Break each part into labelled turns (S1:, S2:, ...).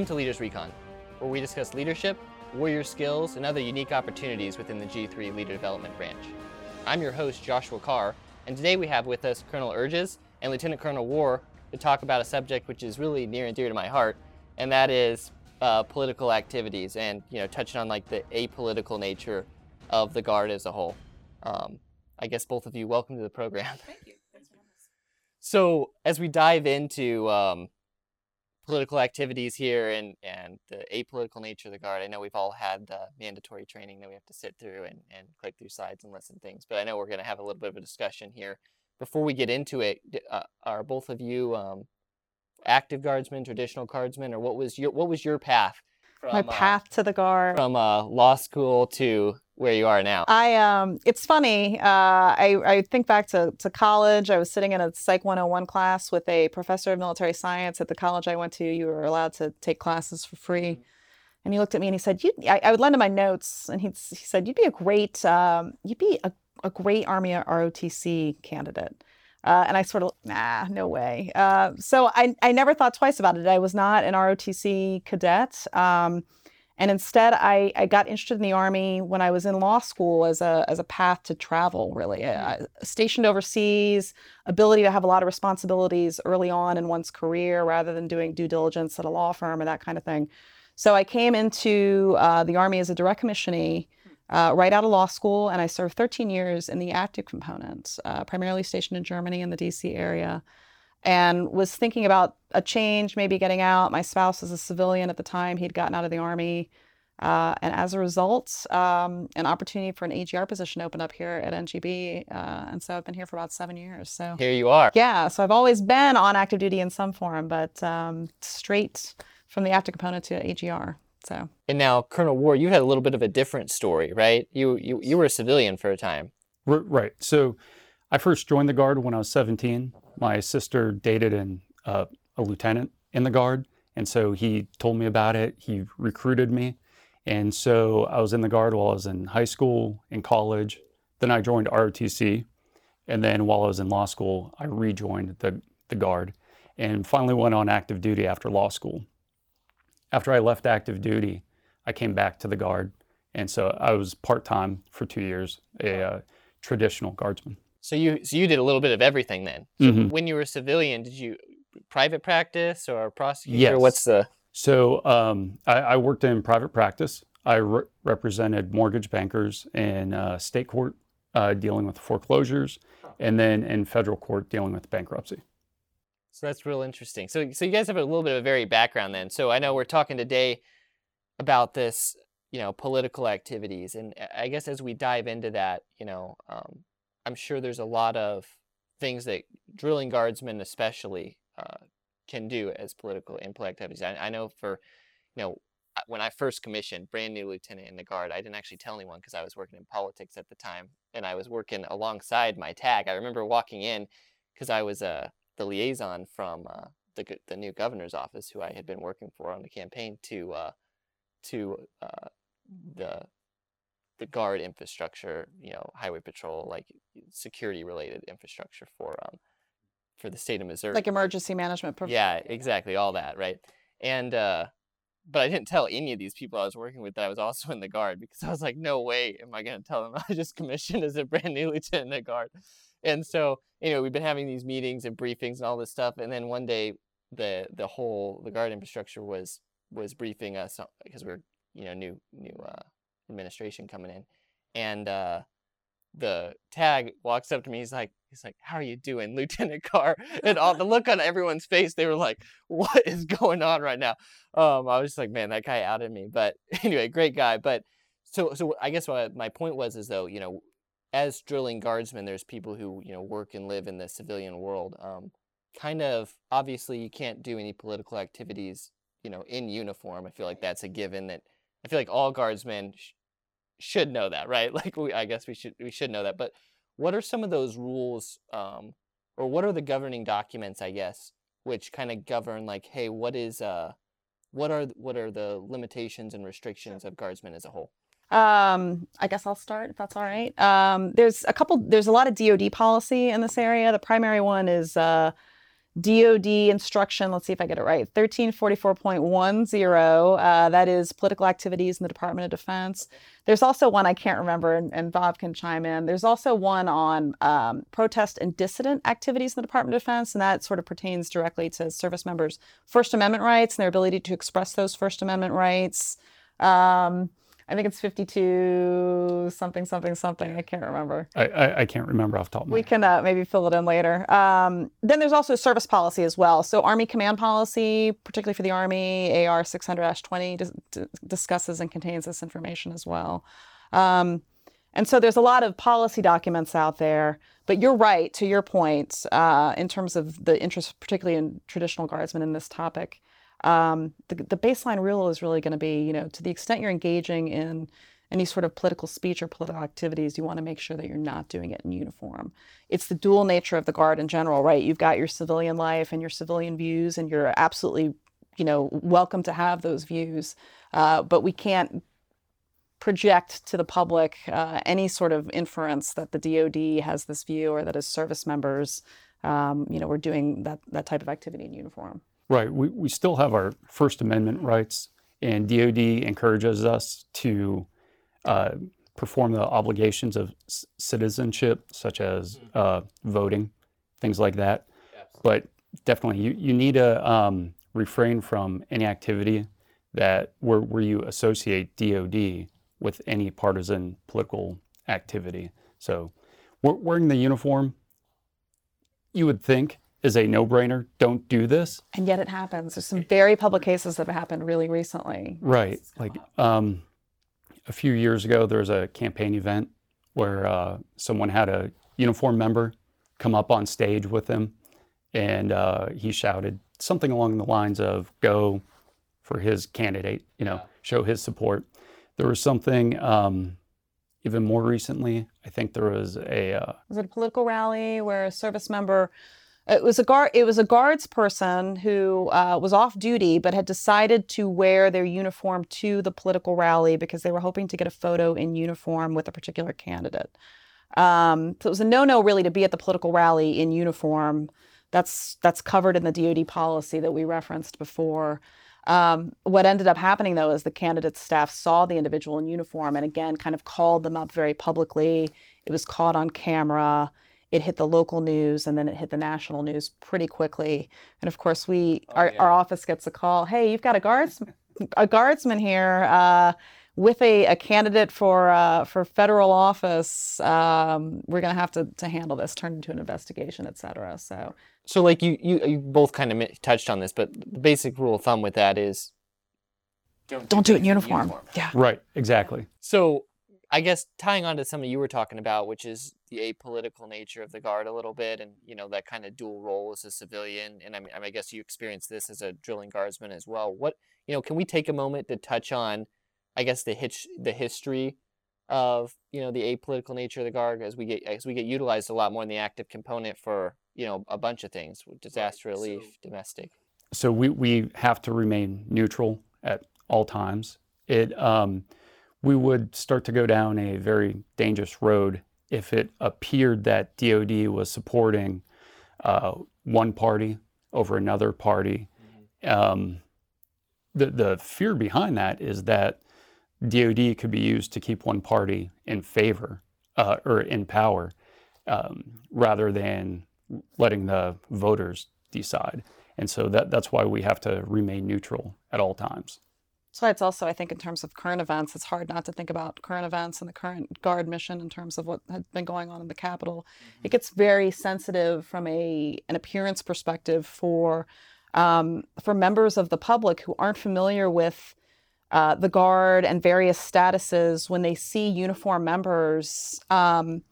S1: Welcome to Leaders Recon, where we discuss leadership, warrior skills, and other unique opportunities within the G3 Leader Development Branch. I'm your host, Joshua Carr, and today we have with us Colonel Urges and Lieutenant Colonel War to talk about a subject which is really near and dear to my heart, and that is uh, political activities and you know touching on like the apolitical nature of the Guard as a whole. Um, I guess both of you, welcome to the program.
S2: Thank you. Thanks for having us.
S1: So as we dive into um, political activities here and, and the apolitical nature of the guard, I know we've all had the mandatory training that we have to sit through and, and click through slides and listen things, but I know we're going to have a little bit of a discussion here. Before we get into it, uh, are both of you um, active guardsmen, traditional guardsmen, or what was your what was your path from
S2: My
S1: uh,
S2: path to the guard.
S1: from uh, law school to where you are now?
S2: I um, it's funny. Uh, I I think back to to college. I was sitting in a Psych 101 class with a professor of military science at the college I went to. You were allowed to take classes for free, and he looked at me and he said, "You." I, I would lend him my notes, and he he said, "You'd be a great um, you'd be a, a great Army ROTC candidate." Uh, and I sort of, nah, no way. Uh, so I, I never thought twice about it. I was not an ROTC cadet. Um, and instead, I, I got interested in the Army when I was in law school as a, as a path to travel, really. Uh, stationed overseas, ability to have a lot of responsibilities early on in one's career rather than doing due diligence at a law firm or that kind of thing. So I came into uh, the Army as a direct commissionee uh, right out of law school, and I served 13 years in the active component, uh, primarily stationed in Germany in the DC area, and was thinking about a change, maybe getting out. My spouse was a civilian at the time; he'd gotten out of the army, uh, and as a result, um, an opportunity for an AGR position opened up here at NGB, uh, and so I've been here for about seven years. So.
S1: Here you are.
S2: Yeah, so I've always been on active duty in some form, but um, straight from the active component to AGR. So
S1: And now, Colonel War, you had a little bit of a different story, right? You you, you were a civilian for a time.
S3: R- Right. So I first joined the Guard when I was 17. My sister dated an, uh, a lieutenant in the Guard. And so he told me about it. He recruited me. And so I was in the Guard while I was in high school, in college. Then I joined ROTC. And then while I was in law school, I rejoined the, the Guard and finally went on active duty after law school. After I left active duty, I came back to the Guard. And so I was part time for two years, a uh, traditional guardsman.
S1: So you so you did a little bit of everything then. So
S3: Mhm.
S1: when you were a civilian, did you private practice or prosecutor?
S3: Yes.
S1: What's the
S3: So um, I, I worked in private practice. I re- represented mortgage bankers in uh, state court uh, dealing with foreclosures, and then in federal court dealing with bankruptcy.
S1: so that's real interesting. So so you guys have a little bit of a varied background then. So I know we're talking today about this, you know, political activities, and I guess as we dive into that, you know, um, I'm sure there's a lot of things that drilling guardsmen especially uh, can do as political input activities. I, I know for, you know, when I first commissioned, brand new lieutenant in the guard, I didn't actually tell anyone because I was working in politics at the time, and I was working alongside my tag. I remember walking in because I was uh, the liaison from uh, the the new governor's office, who I had been working for on the campaign, to uh, to uh, the the guard infrastructure, you know, highway patrol, like security related infrastructure for um for the state of Missouri.
S2: like emergency management. prov-
S1: Yeah, exactly, all that, right? And uh but I didn't tell any of these people I was working with that I was also in the guard because I was like, no way am I going to tell them I just commissioned as a brand new lieutenant in the guard. And so, anyway, we've been having these meetings and briefings and all this stuff, and then one day the the whole the guard infrastructure was was briefing us because we're you know new new uh, administration coming in, and uh, the tag walks up to me. He's like, he's like, "How are you doing, Lieutenant Carr?" And all the look on everyone's face, they were like, "What is going on right now?" Um, I was just like, "Man, that guy outed me." But anyway, great guy. But so so I guess what my point was is though, you know, as drilling guardsmen, there's people who you know work and live in the civilian world. Um, kind of obviously, you can't do any political activities, you know, in uniform. I feel like that's a given. That I feel like all guardsmen should know that, right? Like we, I guess we should we should know that. But what are some of those rules, um, or what are the governing documents, I guess, which kind of govern like, hey, what is uh, what are what are the limitations and restrictions of guardsmen as a whole?
S2: Um, I guess I'll start if that's all right. Um, there's a couple. There's a lot of DoD policy in this area. The primary one is uh, DoD instruction, let's see if I get it right, 1344.10. Uh, that is political activities in the Department of Defense. There's also one I can't remember, and, and Bob can chime in. There's also one on um, protest and dissident activities in the Department of Defense, and that sort of pertains directly to service members' First Amendment rights and their ability to express those First Amendment rights. Um, I think it's 52 something something something. I can't remember.
S3: I, I, I can't remember off the top of my head.
S2: We can uh, maybe fill it in later. Um, then there's also service policy as well. So Army Command Policy, particularly for the Army, AR 600-20 dis- d- discusses and contains this information as well. Um, and so there's a lot of policy documents out there. But you're right to your point uh, in terms of the interest, particularly in traditional guardsmen in this topic. Um, the, the baseline rule is really going to be, you know, to the extent you're engaging in any sort of political speech or political activities, you want to make sure that you're not doing it in uniform. It's the dual nature of the guard in general, right? You've got your civilian life and your civilian views, and you're absolutely, you know, welcome to have those views. Uh, but we can't project to the public uh, any sort of inference that the DoD has this view or that as service members, um, you know, we're doing that that type of activity in uniform.
S3: Right. We, we still have our First Amendment rights, and DoD encourages us to uh, perform the obligations of c- citizenship, such as uh, voting, things like that. But definitely, you, you need to um, refrain from any activity that where, where you associate DoD with any partisan political activity. So, wearing the uniform, you would think is a no-brainer. Don't do this.
S2: And yet it happens. There's some very public cases that have happened really recently.
S3: Right. Like um, a few years ago, there was a campaign event where uh, someone had a uniform member come up on stage with him, and uh, he shouted something along the lines of "Go for his candidate," you know, show his support. There was something um, even more recently. I think there was a uh,
S2: Was it a political rally where a service member? It was a guard. It was a guards person who uh, was off duty, but had decided to wear their uniform to the political rally because they were hoping to get a photo in uniform with a particular candidate. Um, so it was a no-no, really, to be at the political rally in uniform. That's that's covered in the DoD policy that we referenced before. Um, what ended up happening though is the candidate's staff saw the individual in uniform and again kind of called them up very publicly. It was caught on camera. It hit the local news and then it hit the national news pretty quickly. And of course, we our, our office gets a call. Hey, you've got a guards a guardsman here uh, with a, a candidate for uh, for federal office. Um, we're going to have to to handle this, turn into an investigation, et cetera. So
S1: So like you you, you both kind of touched on this, but the basic rule of thumb with that is
S2: don't don't do it in uniform. Yeah.
S3: right, exactly.
S1: So I guess tying on to something you were talking about, which is the apolitical nature of the guard a little bit, and you know that kind of dual role as a civilian, and I mean, I guess you experienced this as a drilling guardsman as well. What you know, can we take a moment to touch on, I guess the hitch, the history of you know the apolitical nature of the guard as we get as we get utilized a lot more in the active component for you know a bunch of things, disaster relief, domestic.
S3: so we, we have to remain neutral at all times. It um, we would start to go down a very dangerous road if it appeared that DoD was supporting uh, one party over another party. Um, the the fear behind that is that DoD could be used to keep one party in favor uh, or in power, um, rather than letting the voters decide. And so that, that's why we have to remain neutral at all times.
S2: So it's also, I think, in terms of current events, it's hard not to think about current events and the current guard mission in terms of what had been going on in the Capitol. It gets very sensitive from a an appearance perspective for um, for members of the public who aren't familiar with uh, the guard and various statuses when they see uniform members. Um,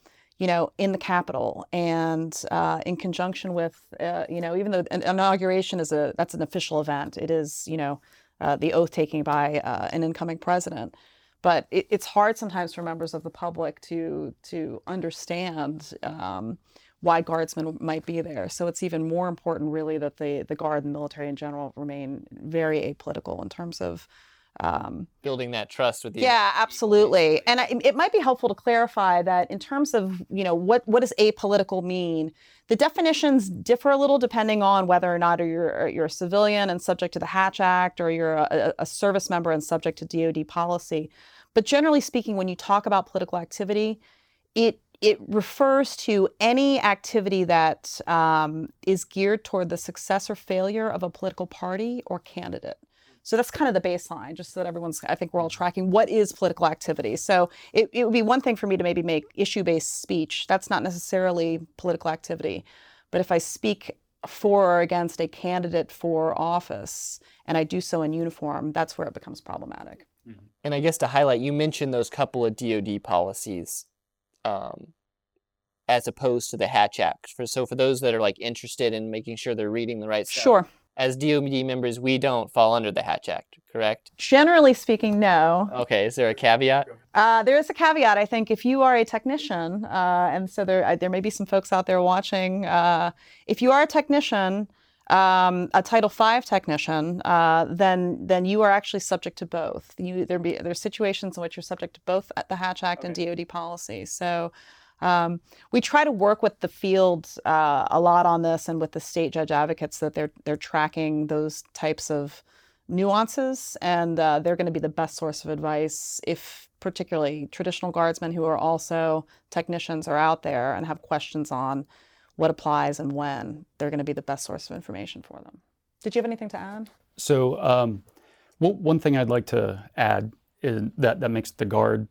S2: you know, in the Capitol, and uh, in conjunction with, uh, you know, even though an inauguration is a that's an official event, it is, you know, uh, the oath taking by uh, an incoming president. But it, it's hard sometimes for members of the public to to understand um, why guardsmen might be there. So it's even more important, really, that the the guard and military in general remain very apolitical in terms of um,
S1: building that trust with the
S2: yeah, absolutely. And I, it might be helpful to clarify that in terms of you know what what does apolitical mean? The definitions differ a little depending on whether or not you're you're a civilian and subject to the Hatch Act, or you're a, a service member and subject to DoD policy. But generally speaking, when you talk about political activity, it it refers to any activity that um, is geared toward the success or failure of a political party or candidate. So that's kind of the baseline, just so that everyone's, I think we're all tracking what is political activity. So it, it would be one thing for me to maybe make issue based speech. That's not necessarily political activity. But if I speak for or against a candidate for office and I do so in uniform, that's where it becomes problematic.
S1: And I guess to highlight, you mentioned those couple of DoD policies, um, as opposed to the Hatch Act. For so for those that are like interested in making sure they're reading the right stuff.
S2: Sure.
S1: As DoD members, we don't fall under the Hatch Act, correct?
S2: Generally speaking, no.
S1: Okay. Is there a caveat?
S2: Uh, there is a caveat. I think if you are a technician, uh, and so there, there may be some folks out there watching. Uh, if you are a technician, um, a Title V technician, uh, then then you are actually subject to both. You there be there's situations in which you're subject to both the Hatch Act okay. and DoD policy. So. Um, we try to work with the field uh, a lot on this, and with the state judge advocates that they're they're tracking those types of nuances, and uh, they're going to be the best source of advice if particularly traditional guardsmen who are also technicians are out there and have questions on what applies and when, they're going to be the best source of information for them. Did you have anything to add?
S3: So, um, well, one thing I'd like to add is that that makes the guard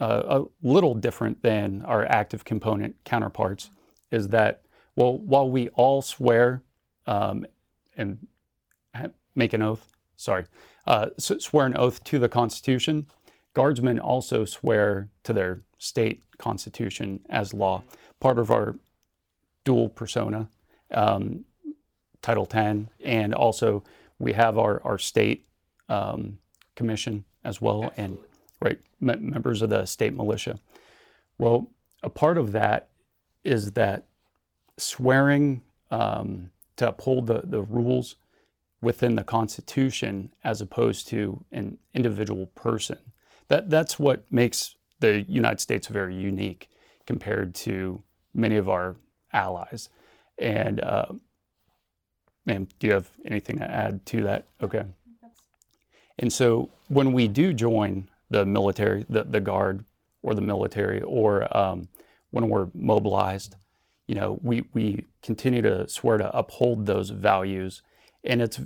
S3: uh, a little different than our active component counterparts is that, well, while we all swear um, and make an oath, sorry, uh, swear an oath to the Constitution, guardsmen also swear to their state constitution as law. Part of our dual persona, um, Title 10, and also we have our, our state um, commission as well, Absolutely. and right m- members of the state militia. Well, a part of that is that swearing um, to uphold the, the rules within the Constitution as opposed to an individual person. That, that's what makes the United States very unique compared to many of our allies. And uh, ma'am, do you have anything to add to that? Okay. And so when we do join the military, the, the guard or the military, or um, when we're mobilized, you know, we, we continue to swear to uphold those values. And it's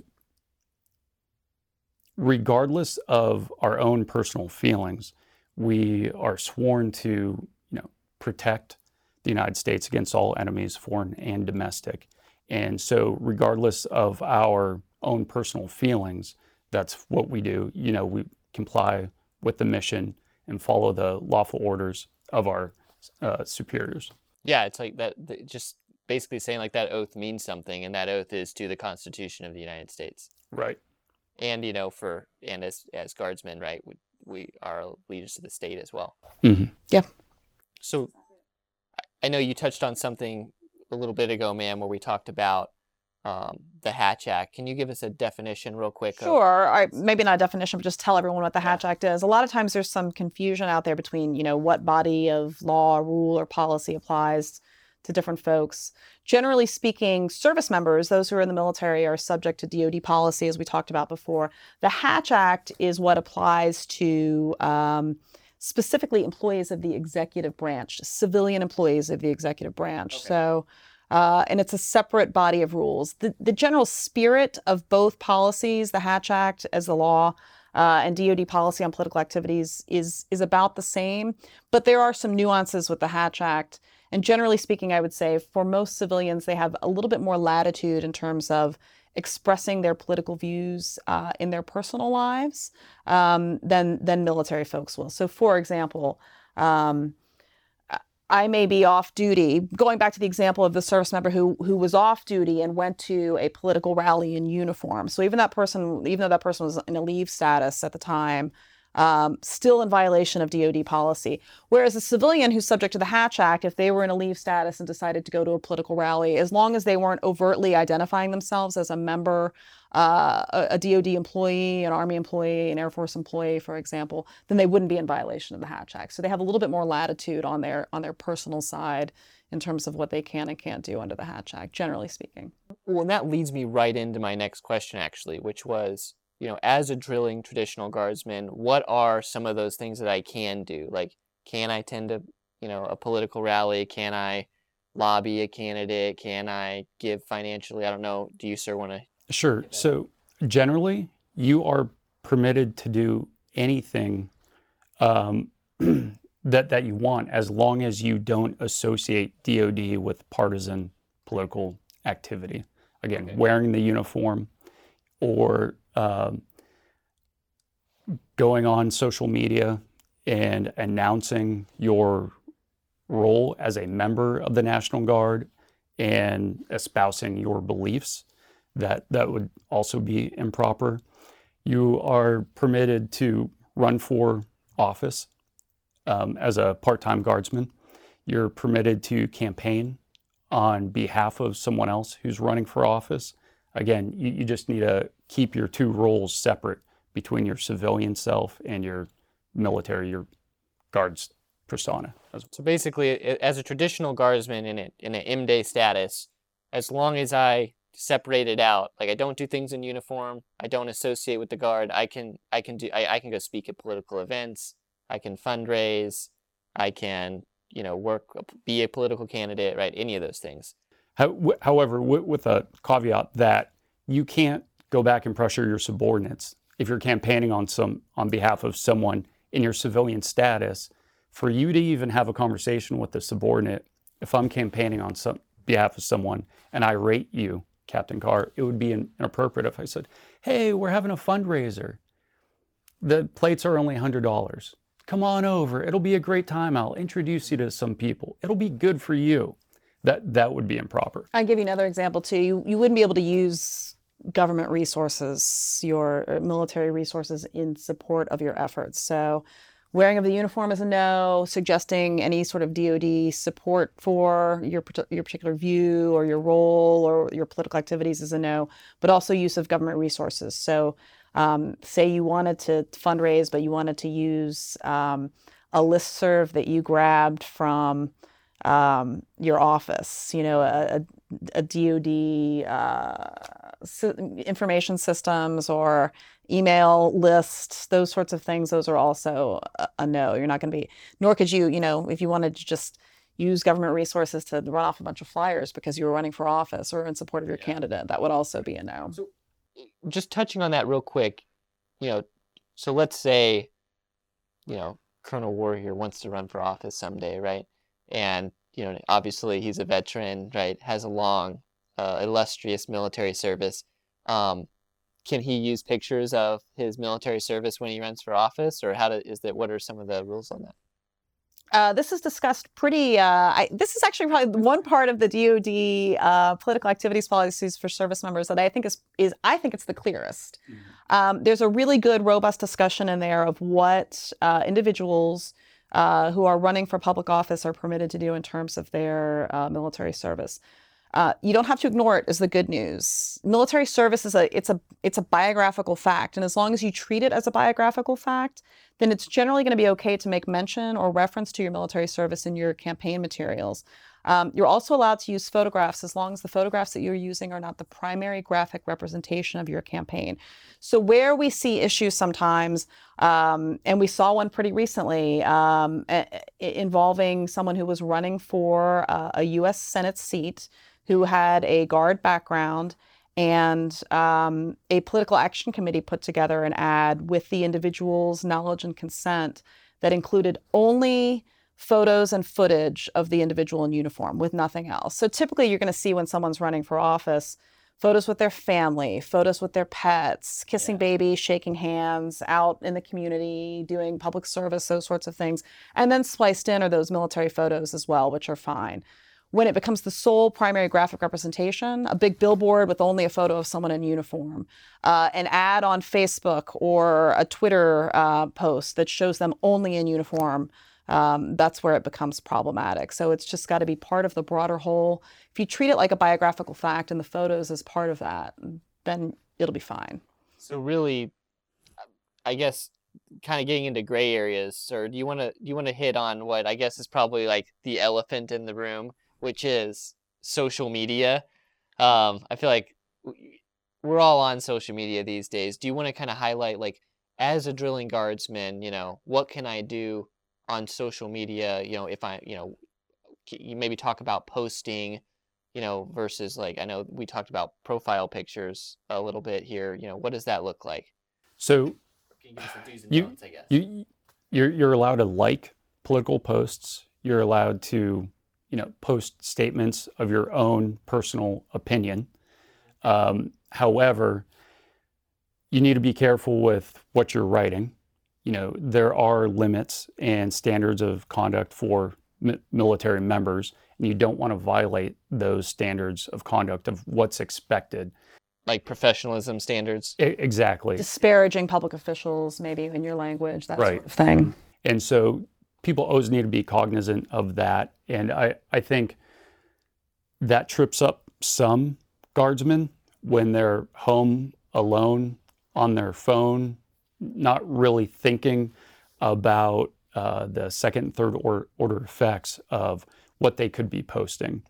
S3: regardless of our own personal feelings, we are sworn to, you know, protect the United States against all enemies, foreign and domestic. And so, regardless of our own personal feelings, that's what we do. You know, we comply with the mission and follow the lawful orders of our uh, superiors.
S1: Yeah, it's like that, just basically saying like that oath means something, and that oath is to the Constitution of the United States.
S3: Right.
S1: And, you know, for, and as, as guardsmen, right, we, we are leaders to the state as well.
S3: Mm-hmm.
S2: Yeah.
S1: So I know you touched on something a little bit ago, ma'am, where we talked about um, the Hatch Act. Can you give us a definition real quick?
S2: Sure. Of- I, maybe not a definition, but just tell everyone what the Hatch Act is. A lot of times there's some confusion out there between, you know, what body of law, rule, or policy applies to different folks. Generally speaking, service members, those who are in the military, are subject to DoD policy, as we talked about before. The Hatch Act is what applies to um, specifically employees of the executive branch, civilian employees of the executive branch. Okay. So, uh, and it's a separate body of rules. The, the general spirit of both policies, the Hatch Act as the law, uh, and DoD policy on political activities is is about the same, but there are some nuances with the Hatch Act. And generally speaking, I would say for most civilians, they have a little bit more latitude in terms of expressing their political views uh, in their personal lives um, than than military folks will. So, for example. Um, I may be off duty. Going back to the example of the service member who who was off duty and went to a political rally in uniform. So even that person, even though that person was in a leave status at the time, um, still in violation of DoD policy. Whereas a civilian who's subject to the Hatch Act, if they were in a leave status and decided to go to a political rally, as long as they weren't overtly identifying themselves as a member, uh, a, a, DoD employee, an Army employee, an Air Force employee, for example, then they wouldn't be in violation of the Hatch Act. So they have a little bit more latitude on their on their personal side in terms of what they can and can't do under the Hatch Act, generally speaking.
S1: Well, and that leads me right into my next question, actually, which was you know, as a drilling traditional guardsman, what are some of those things that I can do? Like, can I tend to, you know, a political rally? Can I lobby a candidate? Can I give financially? I don't know. Do you, sir, want to?
S3: Sure. So, generally, you are permitted to do anything um, that that you want, as long as you don't associate DoD with partisan political activity. Again, okay. wearing the uniform or um, going on social media and announcing your role as a member of the National Guard and espousing your beliefs, that that would also be improper. You are permitted to run for office um, as a part-time guardsman. You're permitted to campaign on behalf of someone else who's running for office. Again, you, you just need to keep your two roles separate between your civilian self and your military, your guards persona.
S1: So basically, as a traditional guardsman in, a, in an M-Day status, as long as I separate it out, like I don't do things in uniform, I don't associate with the guard, I can I can do I, I can go speak at political events, I can fundraise, I can you know work be a political candidate, right? Any of those things.
S3: However, with a caveat that you can't go back and pressure your subordinates if you're campaigning on some on behalf of someone in your civilian status for you to even have a conversation with the subordinate. If i'm campaigning on some behalf of someone and i rate you captain carr it would be inappropriate if i said hey we're having a fundraiser. The plates are only $100 come on over. It'll be a great time. I'll introduce you to some people. It'll be good for you that that would be improper
S2: i'll give you another example too you, you wouldn't be able to use government resources, your uh, military resources in support of your efforts. So, wearing of the uniform is a no. Suggesting any sort of DoD support for your your particular view or your role or your political activities is a no. But also use of government resources. So, um, say you wanted to fundraise, but you wanted to use um, a listserv that you grabbed from um, your office, you know, a, a, DoD. Uh, information systems or email lists, those sorts of things, those are also a, a no. You're not going to be, nor could you, you know, if you wanted to just use government resources to run off a bunch of flyers because you were running for office or in support of your yeah. candidate, that would also be a no.
S1: So, just touching on that real quick, you know, so let's say, you know, Colonel Warrior wants to run for office someday, right? And, you know, obviously he's a veteran, right? Has a long uh, illustrious military service. Um, can he use pictures of his military service when he runs for office, or how to, is that? What are some of the rules on that?
S2: Uh, this is discussed pretty. Uh, I, this is actually probably one part of the DoD uh, political activities policies for service members that I think is is I think it's the clearest. Mm-hmm. Um, there's a really good, robust discussion in there of what uh, individuals uh, who are running for public office are permitted to do in terms of their uh, military service. Uh, you don't have to ignore it as the good news. Military service is a it's a it's a biographical fact, and as long as you treat it as a biographical fact, then it's generally going to be okay to make mention or reference to your military service in your campaign materials. Um, you're also allowed to use photographs as long as the photographs that you're using are not the primary graphic representation of your campaign. So, where we see issues sometimes, um, and we saw one pretty recently um, involving someone who was running for uh, a U.S. Senate seat who had a guard background and um, a political action committee put together an ad with the individual's knowledge and consent that included only photos and footage of the individual in uniform with nothing else. So typically you're going to see when someone's running for office photos with their family, photos with their pets, kissing yeah. babies, shaking hands, out in the community, doing public service, those sorts of things. And then spliced in are those military photos as well, which are fine. when it becomes the sole primary graphic representation, a big billboard with only a photo of someone in uniform, uh, an ad on Facebook or a Twitter uh, post that shows them only in uniform, um, that's where it becomes problematic. So it's just got to be part of the broader whole. If you treat it like a biographical fact and the photos as part of that, then it'll be fine.
S1: So really, I guess kind of getting into gray areas, or do you want to do you want to hit on what I guess is probably like the elephant in the room, which is social media? Um, I feel like we're all on social media these days. Do you want to kind of highlight like as a drilling guardsman, you know, what can I do on social media? You know, if I, you know, you maybe talk about posting, you know, versus like I know we talked about profile pictures a little bit here. You know, what does that look like?
S3: So you, you you're you're allowed to like political posts. You're allowed to, you know, post statements of your own personal opinion. Um, however, you need to be careful with what you're writing. You know, there are limits and standards of conduct for mi- military members, and you don't want to violate those standards of conduct of what's expected
S1: like professionalism standards.
S3: I- exactly.
S2: Disparaging public officials, maybe in your language, that
S3: Right.
S2: sort of thing.
S3: And so people always need to be cognizant of that. And I, I think that trips up some guardsmen when they're home alone on their phone, not really thinking about uh, the second and third or, order effects of what they could be posting.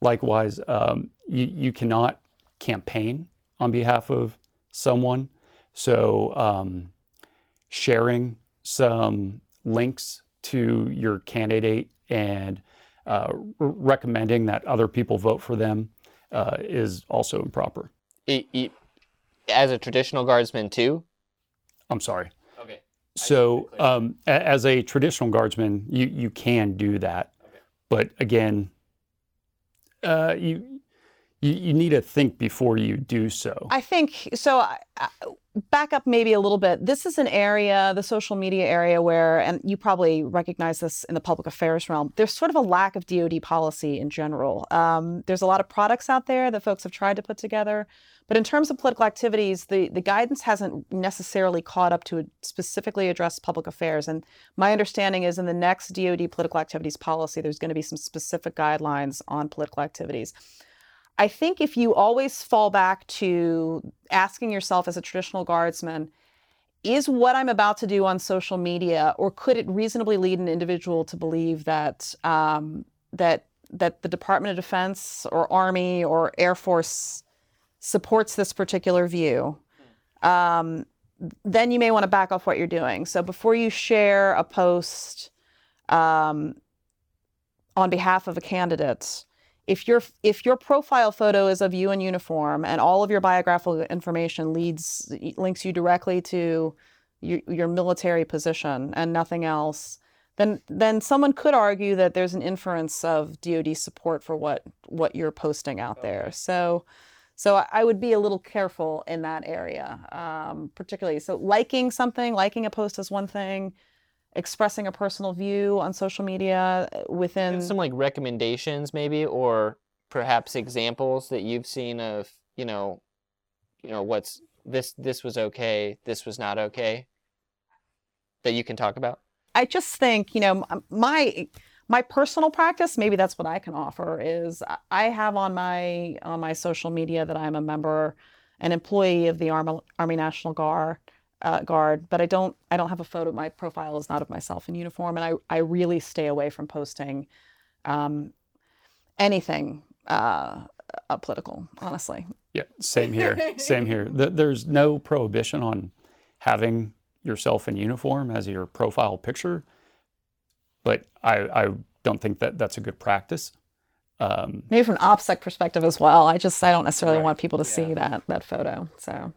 S3: Likewise, um, you, you cannot campaign on behalf of someone. So, um, sharing some links to your candidate and uh, recommending that other people vote for them uh, is also improper.
S1: E- e- as a traditional guardsman too.
S3: I'm sorry.
S1: Okay.
S3: So, um, a- as a traditional guardsman, you, you can do that. Okay. But again, uh, you, you you need to think before you do so.
S2: I think so. I, back up maybe a little bit. This is an area, the social media area, where, and you probably recognize this in the public affairs realm, there's sort of a lack of DoD policy in general. Um, there's a lot of products out there that folks have tried to put together. But in terms of political activities, the, the guidance hasn't necessarily caught up to specifically address public affairs. And my understanding is in the next DoD political activities policy, there's going to be some specific guidelines on political activities. I think if you always fall back to asking yourself as a traditional guardsman, is what I'm about to do on social media, or could it reasonably lead an individual to believe that um, that that the Department of Defense or Army or Air Force supports this particular view? Um, then you may want to back off what you're doing. So before you share a post um, on behalf of a candidate, if your if your profile photo is of you in uniform and all of your biographical information leads links you directly to your, your military position and nothing else then then someone could argue that there's an inference of DoD support for what what you're posting out there. So so I- would be a little careful in that area um, particularly so liking something liking a post is one thing expressing a personal view on social media uh, within
S1: And some like recommendations maybe, or perhaps examples that you've seen of you know, you know what's this this was okay, this was not okay. That you can talk about.
S2: I just think, you know, my my personal practice, maybe that's what I can offer is I- I have on my on my social media that I'm a member, an employee of the Army, Army National Guard, uh, Guard, but I don't I don't have a photo. My profile is not of myself in uniform, and I I really stay away from posting um, anything uh, uh, political, honestly.
S3: Yeah, same here. same here. Th- There's no prohibition on having yourself in uniform as your profile picture, but I, I don't think that that's a good practice. Um,
S2: Maybe from an OPSEC perspective as well. I just I don't necessarily
S1: Right.
S2: want people to see that that photo. So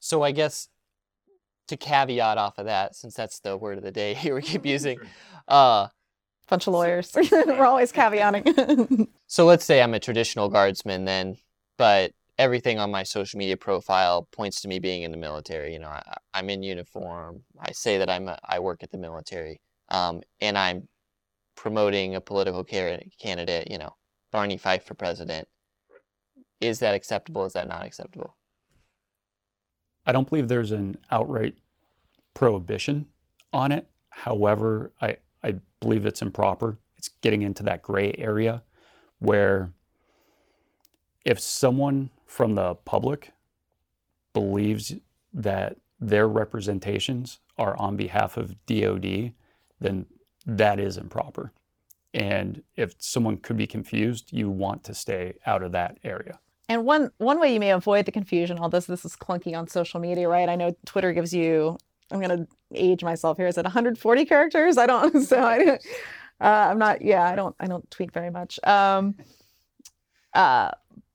S1: So I guess to caveat off of that, since that's the word of the day here we keep using, uh,
S2: bunch of lawyers. We're always caveating.
S1: So let's say I'm a traditional guardsman then, but everything on my social media profile points to me being in the military. You know, I, I'm in uniform. I say that I'm a, I work at the military, um, and I'm promoting a political car- candidate. You know, Barney Fife for president. Is that acceptable? Is that not acceptable?
S3: I don't believe there's an outright prohibition on it. However, I, I believe it's improper. It's getting into that gray area where if someone from the public believes that their representations are on behalf of DOD, then that is improper. And if someone could be confused, you want to stay out of that area.
S2: And one one way you may avoid the confusion, although this is clunky on social media, right? I know Twitter gives you. I'm gonna age myself here. Is it 140 characters? I don't. So I, uh, I'm not. Yeah, I don't. I don't tweet very much. Um, uh,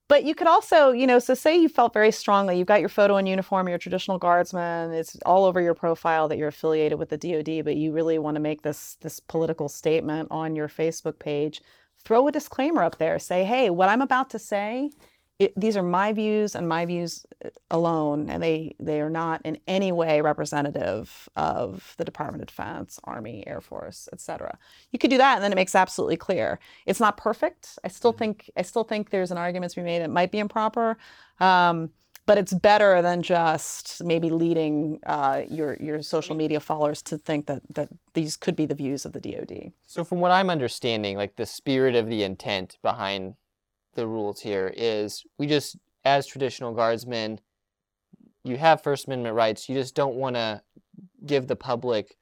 S2: but you could also, you know, so say you felt very strongly, you've got your photo in uniform, you're a traditional guardsman, it's all over your profile that you're affiliated with the DoD, but you really want to make this this political statement on your Facebook page. Throw a disclaimer up there. Say, hey, what I'm about to say it, these are my views and my views uh, alone, and they they are not in any way representative of the Department of Defense, Army, Air Force, etc. You could do that, and then it makes absolutely clear. It's not perfect. I still mm-hmm. think I still think there's an argument to be made. It might be improper. Um, but it's better than just maybe leading uh, your your social media followers to think that that these could be the views of the DoD.
S1: So, from what I'm understanding, like the spirit of the intent behind the rules here is we just, as traditional guardsmen, you have First Amendment rights. You just don't want to give the public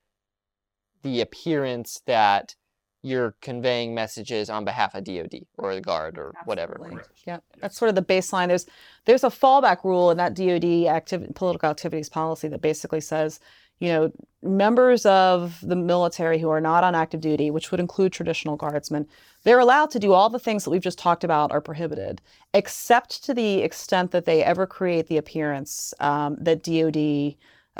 S1: the appearance that you're conveying messages on behalf of DoD or the Guard or Absolutely. whatever.
S2: Yeah, that's sort of the baseline. There's there's a fallback rule in that DoD active, political activities policy that basically says you know, members of the military who are not on active duty, which would include traditional guardsmen, they're allowed to do all the things that we've just talked about are prohibited, except to the extent that they ever create the appearance um, that DoD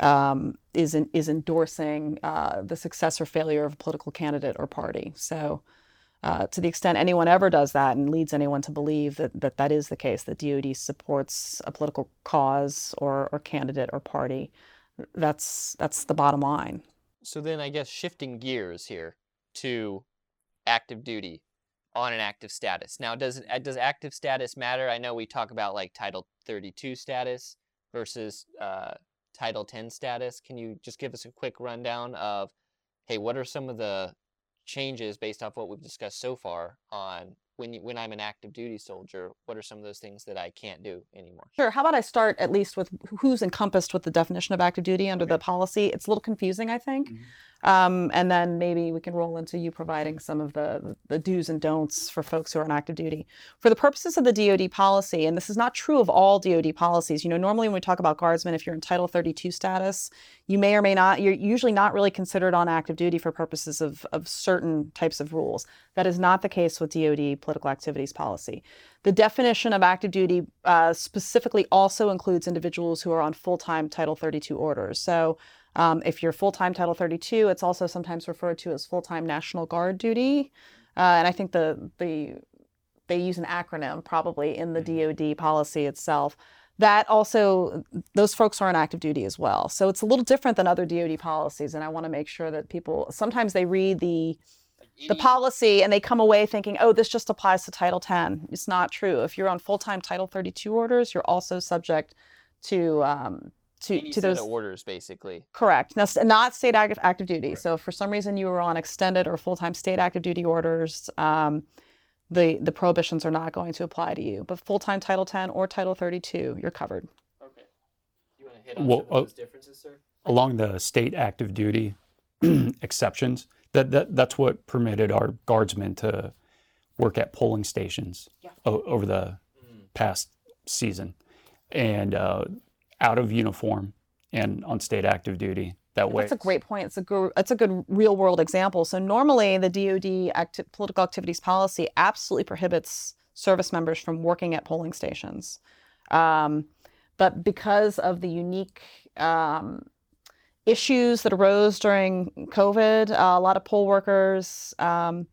S2: um, is in, is endorsing uh, the success or failure of a political candidate or party. So. Uh, to the extent anyone ever does that and leads anyone to believe that, that that is the case, that DoD supports a political cause or, or candidate or party, that's that's the bottom line.
S1: So then I guess shifting gears here to active duty on an active status. Now does uh, does active status matter? I know we talk about like Title 32 status versus uh, Title 10 status. Can you just give us a quick rundown of hey, what are some of the changes based off what we've discussed so far on when you, when I'm an active duty soldier, what are some of those things that I can't do anymore?
S2: Sure. How about I start at least with who's encompassed with the definition of active duty under okay. the policy? It's a little confusing, I think. Mm-hmm. Um, and then maybe we can roll into you providing some of the, the do's and don'ts for folks who are on active duty. For the purposes of the DoD policy, and this is not true of all DoD policies, you know, normally when we talk about guardsmen, if you're in Title 32 status, you may or may not, you're usually not really considered on active duty for purposes of, of certain types of rules. That is not the case with DoD political activities policy. The definition of active duty uh, specifically also includes individuals who are on full time Title 32 orders. So um, if you're full time Title 32, it's also sometimes referred to as full time National Guard duty. Uh, and I think the, the they use an acronym probably in the mm-hmm. DoD policy itself. That also, those folks are on active duty as well. So it's a little different than other DoD policies. And I want to make sure that people sometimes they read the the policy and they come away thinking, oh, this just applies to Title 10. It's not true. If you're on full time Title 32 orders, you're also subject to um, to, to those
S1: orders basically
S2: correct now not state active, active duty right. so if for some reason you were on extended or full-time state active duty orders um, the the prohibitions are not going to apply to you but full-time title 10 or title 32 you're covered okay
S3: you want to hit on well, uh, those differences sir along the state active duty exceptions that, that that's what permitted our guardsmen to work at polling stations yeah. o- over the mm. past season and uh, out of uniform and on state active duty that way.
S2: That's a great point. It's a good, it's a good real world example. So normally the DoD acti- political activities policy absolutely prohibits service members from working at polling stations, um, but because of the unique um, issues that arose during COVID, uh, a lot of poll workers. Um,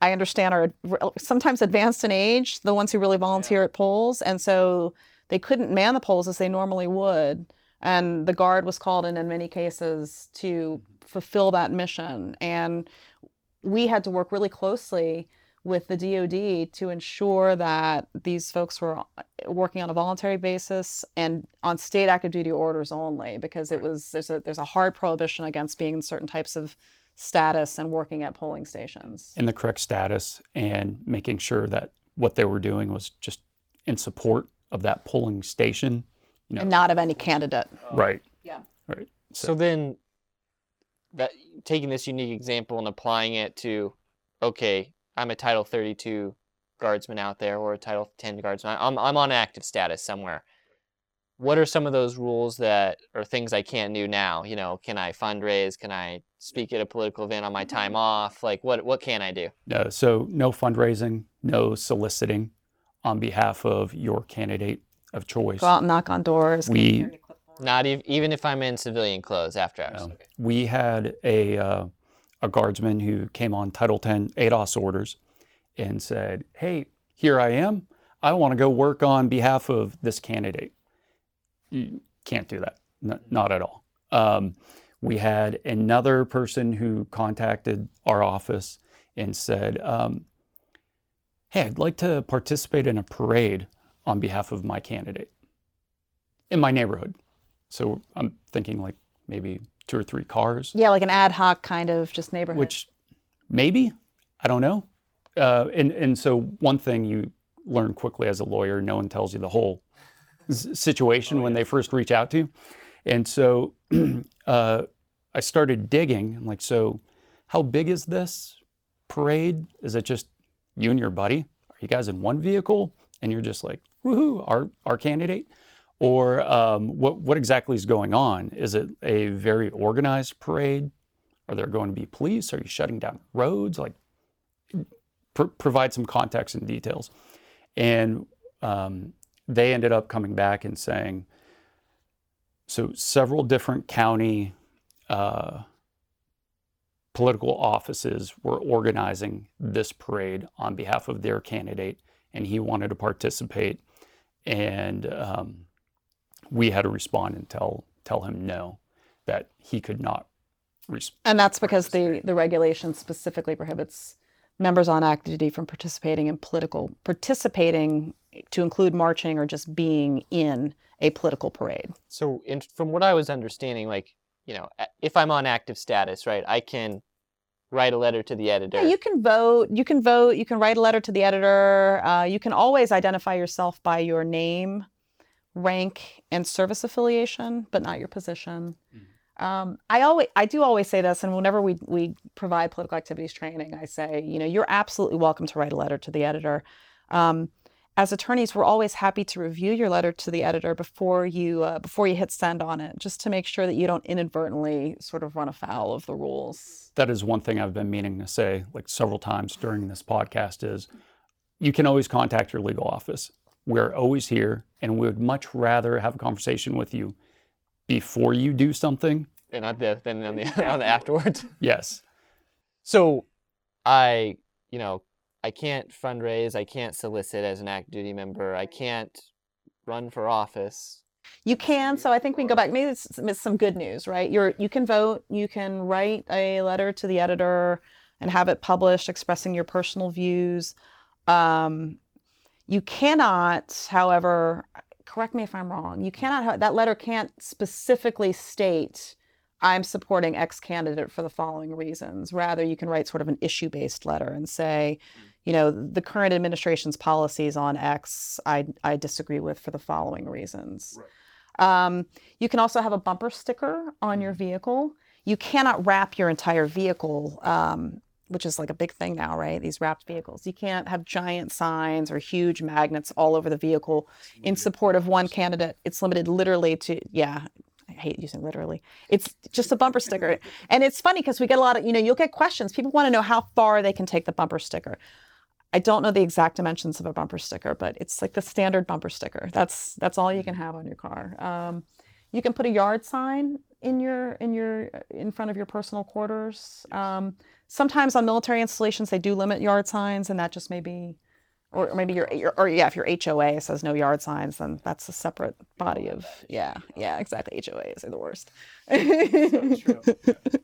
S2: I understand are sometimes advanced in age, the ones who really volunteer yeah. at polls, and so they couldn't man the polls as they normally would. And the guard was called in in many cases to fulfill that mission. And we had to work really closely with the DoD to ensure that these folks were uh, working on a voluntary basis and on state active duty orders only, because it was there's a there's a hard prohibition against being in certain types of status and working at polling stations.
S3: in the correct status and making sure that what they were doing was just in support of that polling station. You know,
S2: And not of any candidate. Oh.
S3: right.
S2: Yeah.
S3: Right.
S1: So then, that taking this unique example and applying it to, okay, I'm a Title 32 guardsman out there or a Title 10 guardsman. I'm I'm on active status somewhere. What are some of those rules that or things I can't do now? You know, can I fundraise? Can I speak at a political event on my time off? Like, what what can I do?
S3: Uh, so no fundraising, no soliciting on behalf of your candidate of choice.
S2: Go out and knock on doors.
S3: We
S1: Not even even if I'm in civilian clothes after hours.
S3: No.
S1: Okay.
S3: we had a uh, a guardsman who came on Title 10 ADOS orders and said, "Hey, here I am. I want to go work on behalf of this candidate." You can't do that. Not at all. Um, we had another person who contacted our office and said, um, "Hey, I'd like to participate in a parade on behalf of my candidate in my neighborhood." So I'm thinking like maybe two or three cars,
S2: Yeah, like an ad hoc kind of just neighborhood.
S3: which maybe I don't know. Uh, and and so one thing you learn quickly as a lawyer, no one tells you the whole situation when they first reach out to you. And so uh, I started digging. I'm like, so how big is this parade? Is it just you and your buddy? Are you guys in one vehicle and you're just like, woohoo, our our candidate? Or um, what what exactly is going on? Is it a very organized parade? Are there going to be police? Are you shutting down roads? Like, pr- provide some context and details. And um, they ended up coming back and saying, so several different county uh, political offices were organizing this parade on behalf of their candidate, and he wanted to participate. And um, we had to respond and tell tell him no, that he could not res-
S2: and that's because the, the regulation specifically prohibits members on active duty from participating in political participating to include marching or just being in a political parade.
S1: So, in, from what I was understanding, like, you know, if I'm on active status, right, I can write a letter to the editor.
S2: Yeah, you can vote. You can vote. You can write a letter to the editor. Uh, you can always identify yourself by your name, rank, and service affiliation, but not your position. Um, I always, I do always say this, and whenever we we provide political activities training, I say, you know, you're absolutely welcome to write a letter to the editor. Um, as attorneys, we're always happy to review your letter to the editor before you uh, before you hit send on it, just to make sure that you don't inadvertently sort of run afoul of the rules.
S3: that is one thing I've been meaning to say like several times during this podcast is you can always contact your legal office. We're always here and we would much rather have a conversation with you before you do something.
S1: and not the, then on the, on the afterwards.
S3: Yes.
S1: So, I, you know, I can't fundraise. I can't solicit as an active duty member. I can't run for office.
S2: You can. So I think we can go back. Maybe it's, it's some good news, right? You're you can vote. You can write a letter to the editor and have it published, expressing your personal views. Um, you cannot, however, correct me if I'm wrong. You cannot. That letter can't specifically state. I'm supporting X candidate for the following reasons. Rather, you can write sort of an issue based letter and say, you know, the current administration's policies on X, I, I disagree with for the following reasons. Um, you can also have a bumper sticker on your vehicle. You cannot wrap your entire vehicle, um, which is like a big thing now, right? These wrapped vehicles. You can't have giant signs or huge magnets all over the vehicle in support of one candidate. It's limited literally to, yeah, I hate using literally. It's just a bumper sticker. And it's funny because we get a lot of, you know, you'll get questions. People want to know how far they can take the bumper sticker. I don't know the exact dimensions of a bumper sticker, but it's like the standard bumper sticker. That's that's all you can have on your car. Um, you can put a yard sign in your in your in front of your personal quarters. Um, sometimes on military installations they do limit yard signs, and that just may be or maybe your, your or yeah, if your HOA says no yard signs, then that's a separate body of yeah, yeah, exactly. HOAs are the worst.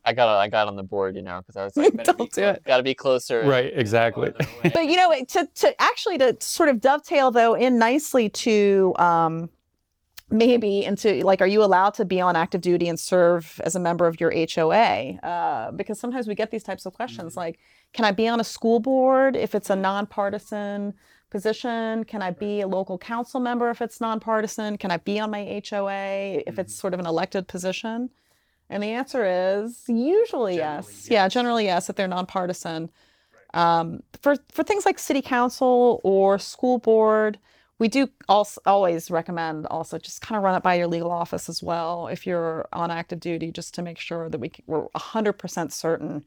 S1: I got I got on the board, you know, because I was like,
S2: Don't do
S1: clo-
S2: it.
S1: Gotta be closer.
S3: Right, exactly.
S2: but you know, to to actually to sort of dovetail though in nicely to um, maybe into like, are you allowed to be on active duty and serve as a member of your HOA? Uh, because sometimes we get these types of questions like, can I be on a school board if it's a nonpartisan position? Can I be a local council member if it's nonpartisan? Can I be on my HOA if it's sort of an elected position? And the answer is usually yes. Yeah, generally yes, if they're nonpartisan. Um, for for things like city council or school board, we do also always recommend also just kind of run it by your legal office as well if you're on active duty, just to make sure that we we're 100% certain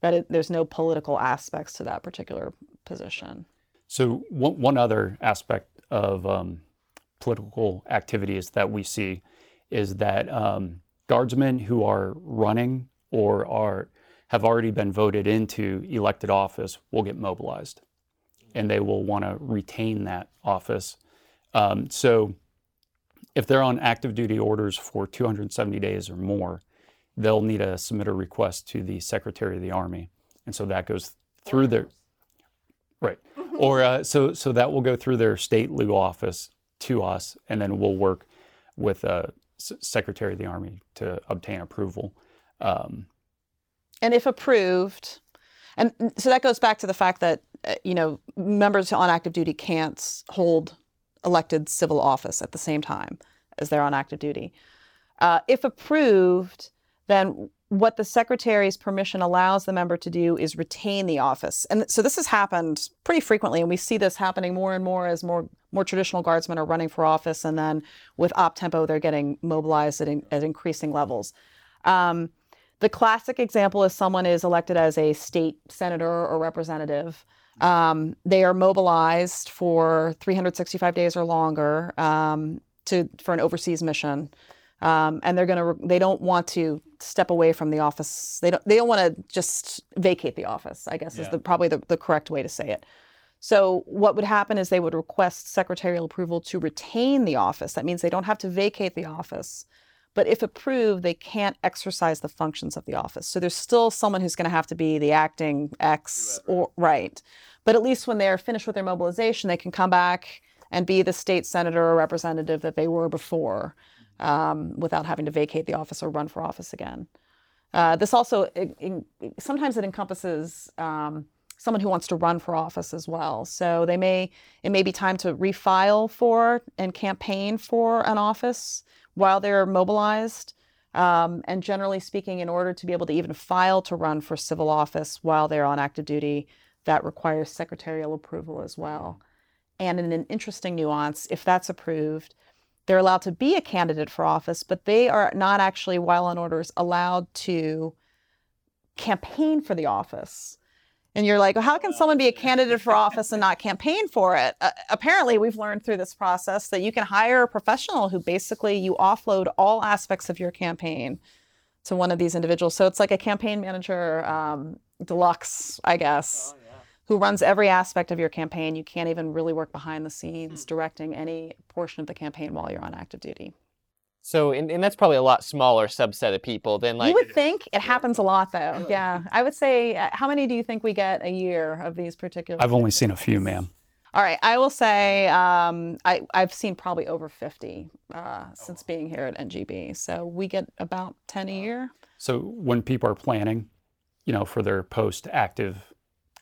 S2: that it, there's no political aspects to that particular position.
S3: So one, one other aspect of um, political activities that we see is that um, guardsmen who are running or are have already been voted into elected office will get mobilized, and they will want to retain that office. Um, so if they're on active duty orders for 270 days or more, they'll need to submit a request to the Secretary of the Army, and so that goes through their right or uh, so so that will go through their state legal office to us, and then we'll work with uh, S- Secretary of the Army to obtain approval. Um,
S2: And if approved, and so that goes back to the fact that you know members on active duty can't hold elected civil office at the same time as they're on active duty. Uh, if approved, then what the secretary's permission allows the member to do is retain the office. And so this has happened pretty frequently, and we see this happening more and more as more more traditional guardsmen are running for office, and then with op tempo, they're getting mobilized at, in, at increasing levels. Um, the classic example is someone is elected as a state senator or representative. Um, they are mobilized for 365 days or longer um, to for an overseas mission, um, and they're going to they don't want to step away from the office. They don't they don't want to just vacate the office. I guess is the, probably the, the correct way to say it. So what would happen is they would request secretarial approval to retain the office. That means they don't have to vacate the office. But if approved, they can't exercise the functions of the office. So there's still someone who's going to have to be the acting X or right. But at least when they're finished with their mobilization, they can come back and be the state senator or representative that they were before um, without having to vacate the office or run for office again. Uh, this also, it, it- sometimes it encompasses um, someone who wants to run for office as well. So they may, it may be time to refile for and campaign for an office while they're mobilized. Um, and generally speaking, in order to be able to even file to run for civil office while they're on active duty, that requires secretarial approval as well. And in an interesting nuance, if that's approved, they're allowed to be a candidate for office, but they are not actually, while on orders, allowed to campaign for the office. And you're like, well, how can someone be a candidate for office and not campaign for it? Uh, apparently, we've learned through this process that you can hire a professional who basically you offload all aspects of your campaign to one of these individuals. So it's like a campaign manager um, deluxe, I guess, who runs every aspect of your campaign. You can't even really work behind the scenes directing any portion of the campaign while you're on active duty.
S1: So, and, and that's probably a lot smaller subset of people than like.
S2: you would think it happens a lot, though. Yeah, I would say, uh, how many do you think we get a year of these particular?
S3: I've only seen a few, ma'am.
S2: All right, I will say um, I, I've seen probably over 50 uh, since being here at NGB. So we get about 10 a year.
S3: So when people are planning, you know, for their post-active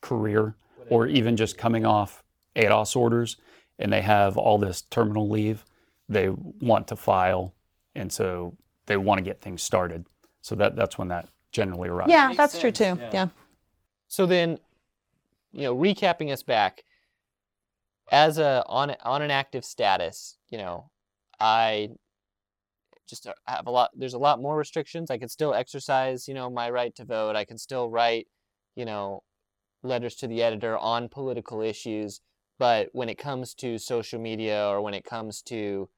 S3: career, or even just coming off ADOS orders, and they have all this terminal leave, they want to file, and so they want to get things started. So that that's when that generally arrives.
S2: Yeah,
S1: Makes
S2: that's true too.
S1: yeah.
S2: Yeah.
S1: So then, you know, recapping us back, as a on on an active status, you know, I just uh, have a lot. There's a lot more restrictions. I can still exercise, you know, my right to vote. I can still write, you know, letters to the editor on political issues. But when it comes to social media or when it comes to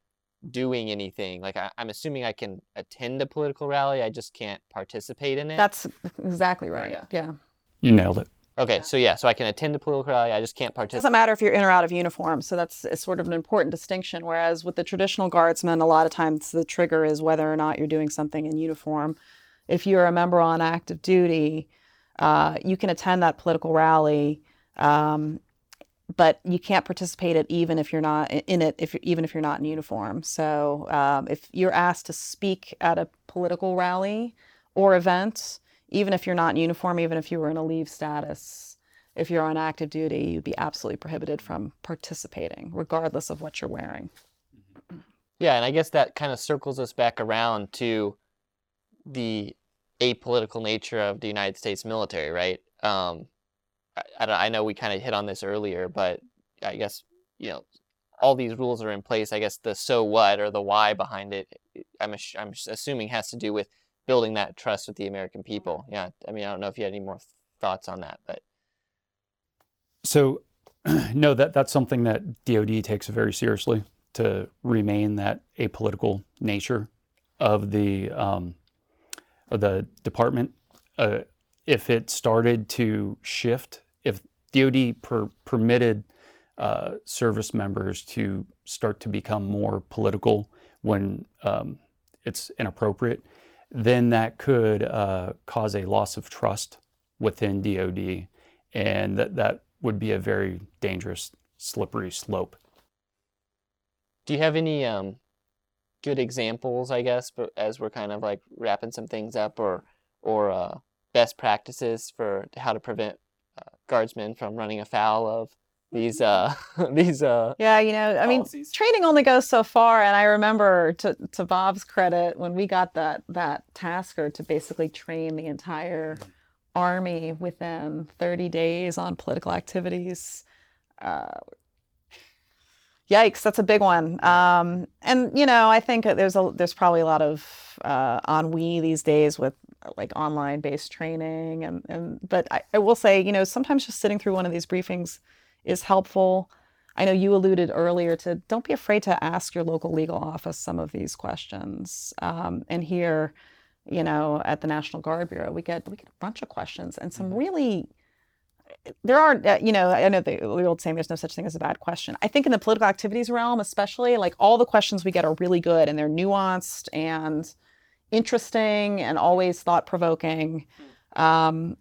S1: doing anything, like I, I'm assuming I can attend a political rally, I just can't participate in it.
S2: That's exactly right.
S1: Yeah.
S2: Yeah.
S3: You nailed it.
S1: Okay, so yeah, so I can attend a political rally. I just can't
S2: It
S1: participate.
S2: doesn't matter if you're in or out of uniform. So that's it's sort of an important distinction. Whereas with the traditional guardsmen, a lot of times the trigger is whether or not you're doing something in uniform. If you're a member on active duty, uh, you can attend that political rally, um, but you can't participate it even if you're not in it. If even if you're not in uniform. So um, if you're asked to speak at a political rally or event, even if you're not in uniform, even if you were in a leave status, if you're on active duty, you'd be absolutely prohibited from participating, regardless of what you're wearing.
S1: Yeah, and I guess that kind of circles us back around to the apolitical nature of the United States military, right? Um, I, I, know we kind of hit on this earlier, but I guess you know all these rules are in place. I guess the so what or the why behind it, I'm ass- I'm assuming has to do with building that trust with the American people. Yeah, I mean I don't know if you had any more thoughts on that, but
S3: So, no, that that's something that DoD takes very seriously to remain that apolitical nature of the um, of the department. Uh, if it started to shift, if DoD per, permitted uh, service members to start to become more political when um, it's inappropriate, then that could uh, cause a loss of trust within DoD, and that that would be a very dangerous, slippery slope.
S1: Do you have any um, good examples, I guess, but as we're kind of like wrapping some things up, or or uh, best practices for how to prevent guardsmen from running afoul of these uh, these uh,
S2: Yeah, you know, I mean,
S1: policies?
S2: training only goes so far. And I remember, to, to Bob's credit, when we got that that tasker to basically train the entire army within 30 days on political activities. Uh, yikes, that's a big one. Um, and you know, I think there's a there's probably a lot of uh, ennui these days with like online based training and and but I, I will say, you know, sometimes just sitting through one of these briefings is helpful. I know you alluded earlier to don't be afraid to ask your local legal office some of these questions. Um, and here, you know, at the National Guard Bureau, we get we get a bunch of questions and some really. There are, uh, you know, I know the, the old saying, "There's no such thing as a bad question." I think in the political activities realm, especially, like all the questions we get are really good and they're nuanced and interesting and always thought provoking. Um,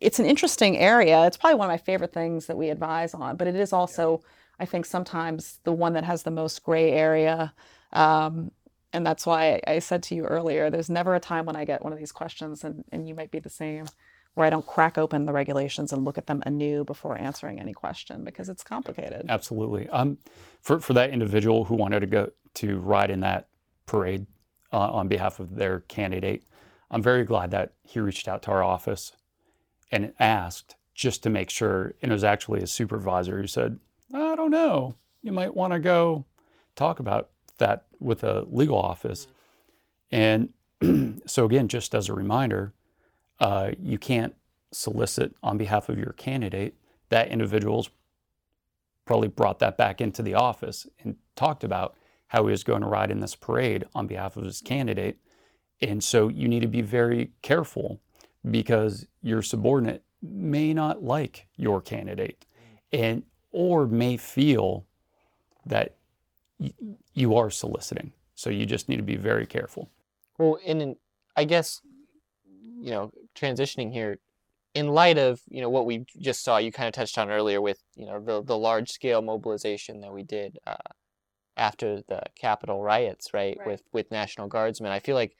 S2: it's an interesting area. It's probably one of my favorite things that we advise on, but it is also, I think, sometimes the one that has the most gray area. Um, and that's why I said to you earlier, there's never a time when I get one of these questions, and, and you might be the same, where I don't crack open the regulations and look at them anew before answering any question because it's complicated.
S3: Absolutely. Um, for for that individual who wanted to go to ride in that parade uh, on behalf of their candidate, I'm very glad that he reached out to our office and asked just to make sure. And it was actually his supervisor who said, "I don't know. You might want to go talk about that with a legal office." And so again, just as a reminder, uh, you can't solicit on behalf of your candidate. That individual's probably brought that back into the office and talked about how he was going to ride in this parade on behalf of his candidate. And so you need to be very careful because your subordinate may not like your candidate and or may feel that y- you are soliciting. So you just need to be very careful.
S1: Well, in an, I guess, you know, transitioning here, in light of you know what we just saw, you kind of touched on earlier with you know the the large scale mobilization that we did uh, after the Capitol riots, right?
S2: Right.
S1: With with National Guardsmen, I feel like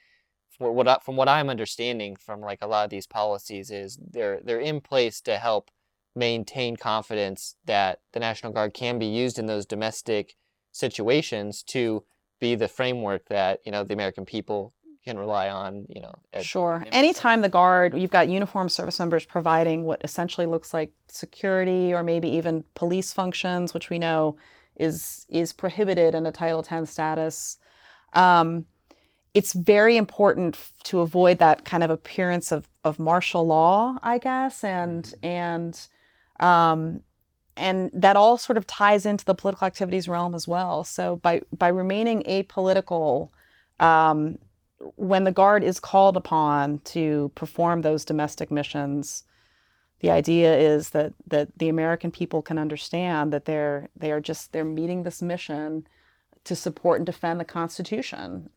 S1: from what I, from what I'm understanding from like a lot of these policies is they're they're in place to help maintain confidence that the National Guard can be used in those domestic situations to be the framework that you know the American people can rely on. You know,
S2: Sure. Anytime the guard, you've got uniformed service members providing what essentially looks like security or maybe even police functions, which we know is is prohibited in a Title X status. Um, it's very important to avoid that kind of appearance of, of martial law, I guess, and and um, and that all sort of ties into the political activities realm as well. So by by remaining apolitical, um, when the guard is called upon to perform those domestic missions, the idea is that that the American people can understand that they're they are just they're meeting this mission to support and defend the Constitution,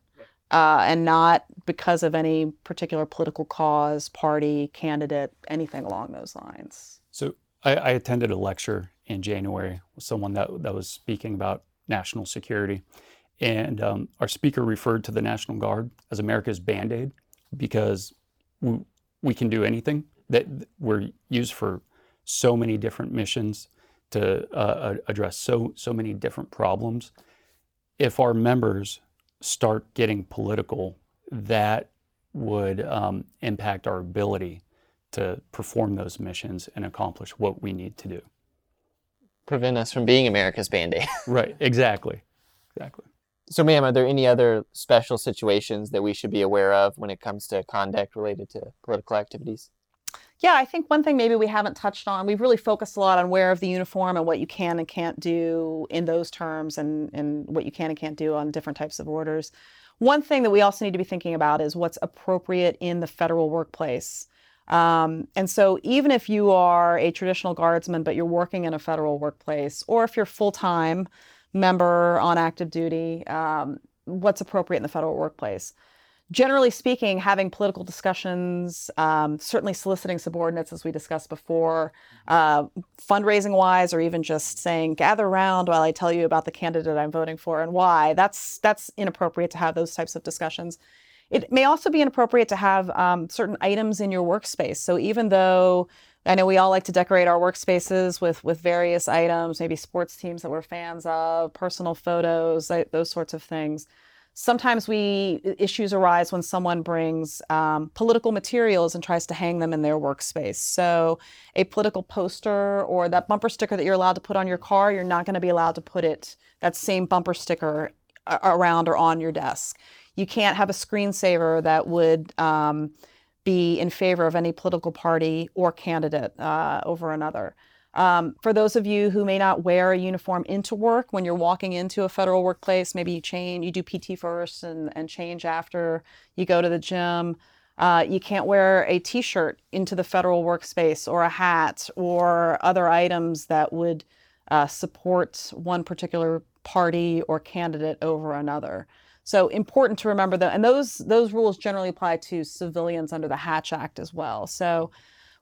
S2: uh, and not because of any particular political cause, party, candidate, anything along those lines.
S3: So I, I attended a lecture in January with someone that that was speaking about national security, and um, our speaker referred to the National Guard as America's band aid because we, we can do anything that we're used for so many different missions to uh, address so so many different problems. If our members start getting political, that would um, impact our ability to perform those missions and accomplish what we need to do.
S1: Prevent us from being America's band aid.
S3: right, exactly. Exactly.
S1: So, ma'am, are there any other special situations that we should be aware of when it comes to conduct related to political activities?
S2: Yeah, I think one thing maybe we haven't touched on, we've really focused a lot on wear of the uniform and what you can and can't do in those terms and, and what you can and can't do on different types of orders. One thing that we also need to be thinking about is what's appropriate in the federal workplace. Um, and so, even if you are a traditional guardsman, but you're working in a federal workplace, or if you're full time member on active duty, um, what's appropriate in the federal workplace? Generally speaking, having political discussions, um, certainly soliciting subordinates, as we discussed before, uh, fundraising wise, or even just saying, gather around while I tell you about the candidate I'm voting for and why, that's, that's inappropriate to have those types of discussions. It may also be inappropriate to have um, certain items in your workspace. So even though I know we all like to decorate our workspaces with with various items, maybe sports teams that we're fans of, personal photos, those sorts of things sometimes we issues arise when someone brings um, political materials and tries to hang them in their workspace. So a political poster or that bumper sticker that you're allowed to put on your car you're not going to be allowed to put it that same bumper sticker around or on your desk. You can't have a screensaver that would um, be in favor of any political party or candidate uh, over another um, for those of you who may not wear a uniform into work, when you're walking into a federal workplace, maybe you change, you do PT first and, and change after you go to the gym. Uh, you can't wear a t shirt into the federal workspace or a hat or other items that would uh, support one particular party or candidate over another. So important to remember that, and those those rules generally apply to civilians under the Hatch Act as well. So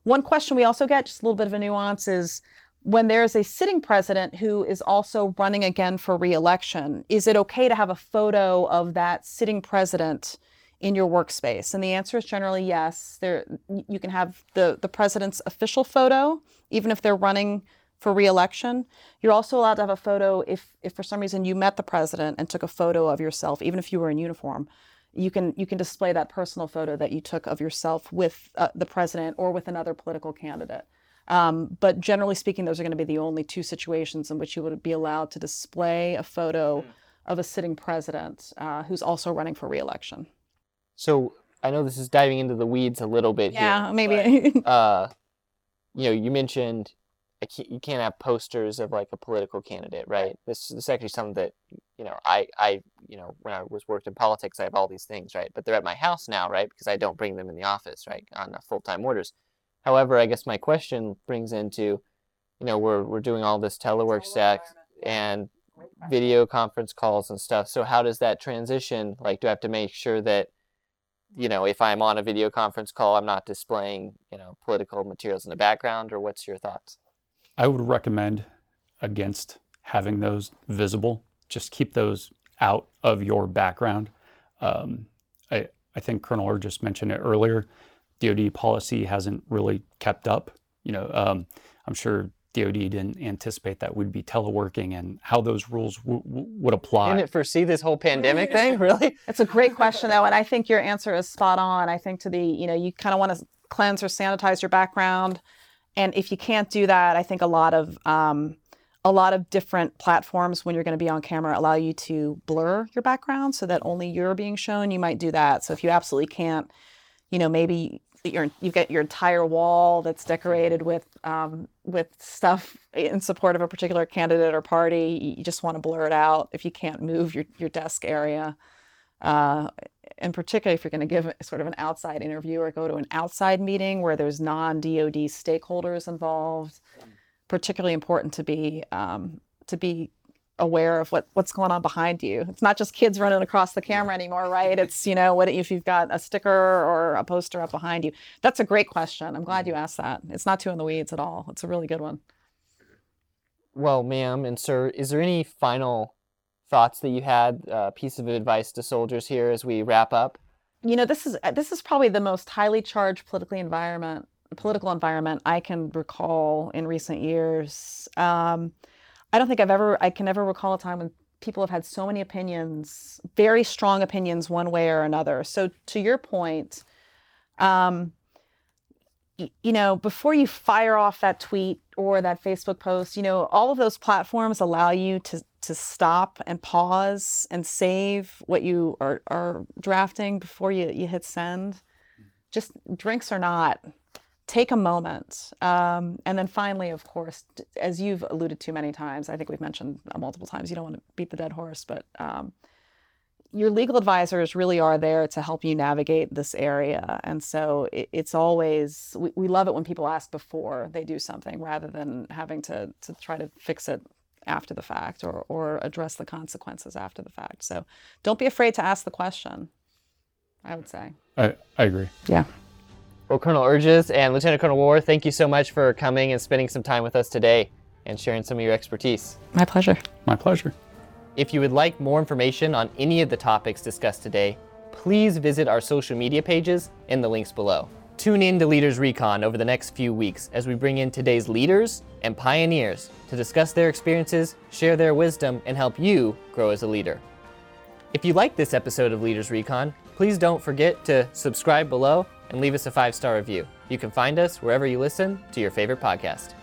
S2: one question we also get, just a little bit of a nuance, is when there's a sitting president who is also running again for reelection, is it okay to have a photo of that sitting president in your workspace? And the answer is generally yes. There, you can have the, the president's official photo, even if they're running for reelection. You're also allowed to have a photo if, if for some reason you met the president and took a photo of yourself, even if you were in uniform you can you can display that personal photo that you took of yourself with uh, the president or with another political candidate. Um, but generally speaking, those are going to be the only two situations in which you would be allowed to display a photo mm. of a sitting president uh, who's also running for reelection.
S1: So I know this is diving into the weeds a little bit
S2: yeah,
S1: here.
S2: maybe.
S1: But, uh, you know, you mentioned can't, you can't have posters of like a political candidate, right? This, this is actually something that you know I I you know when I was worked in politics, I have all these things, right? But they're at my house now, right? Because I don't bring them in the office, right, on full time orders. However, I guess my question brings into, you know, we're we're doing all this telework stack and video conference calls and stuff. So how does that transition? Like, do I have to make sure that you know, if I'm on a video conference call, I'm not displaying, you know, political materials in the background, or what's your thoughts?
S3: I would recommend against having those visible. Just keep those out of your background. Um, I, I think Colonel Orr just mentioned it earlier. DoD policy hasn't really kept up. You know, um, I'm sure DoD didn't anticipate that we'd be teleworking and how those rules w- w- would apply.
S1: Didn't it foresee this whole pandemic thing? Really?
S2: It's a great question, though, and I think your answer is spot on. I think to the you know you kind of want to cleanse or sanitize your background and if you can't do that, I think a lot of um, a lot of different platforms when you're going to be on camera allow you to blur your background so that only you're being shown. You might do that. So if you absolutely can't, you know, maybe you're, you've got your entire wall that's decorated with um, with stuff in support of a particular candidate or party. You just want to blur it out if you can't move your, your desk area. Uh, and particularly if you're going to give sort of an outside interview or go to an outside meeting where there's non-DoD stakeholders involved, particularly important to be um, to be aware of what what's going on behind you. It's not just kids running across the camera anymore, right? It's you know what if you've got a sticker or a poster up behind you. That's a great question. I'm glad you asked that. It's not too in the weeds at all. It's a really good one.
S1: Well, ma'am and sir, is there any final thoughts that you had, a uh, piece of advice to soldiers here as we wrap up?
S2: You know, this is this is probably the most highly charged politically environment political environment I can recall in recent years. Um, I don't think I've ever, I can never recall a time when people have had so many opinions, very strong opinions, one way or another. So, to your point, um, you know, before you fire off that tweet or that Facebook post, you know, all of those platforms allow you to to stop and pause and save what you are, are drafting before you, you hit send. Just drinks or not, take a moment. Um, and then finally, of course, as you've alluded to many times, I think we've mentioned multiple times, you don't want to beat the dead horse, but um, your legal advisors really are there to help you navigate this area. And so it, it's always, we, we love it when people ask before they do something rather than having to, to try to fix it after the fact or, or address the consequences after the fact. So don't be afraid to ask the question, I would say.
S3: I, I agree.
S2: Yeah.
S1: Well, Colonel Urges and Lieutenant Colonel Orr, thank you so much for coming and spending some time with us today and sharing some of your expertise.
S2: My pleasure.
S3: My pleasure.
S1: If you would like more information on any of the topics discussed today, please visit our social media pages in the links below. Tune in to Leaders Recon over the next few weeks as we bring in today's leaders and pioneers to discuss their experiences, share their wisdom, and help you grow as a leader. If you like this episode of Leaders Recon, please don't forget to subscribe below and leave us a five star review. You can find us wherever you listen to your favorite podcast.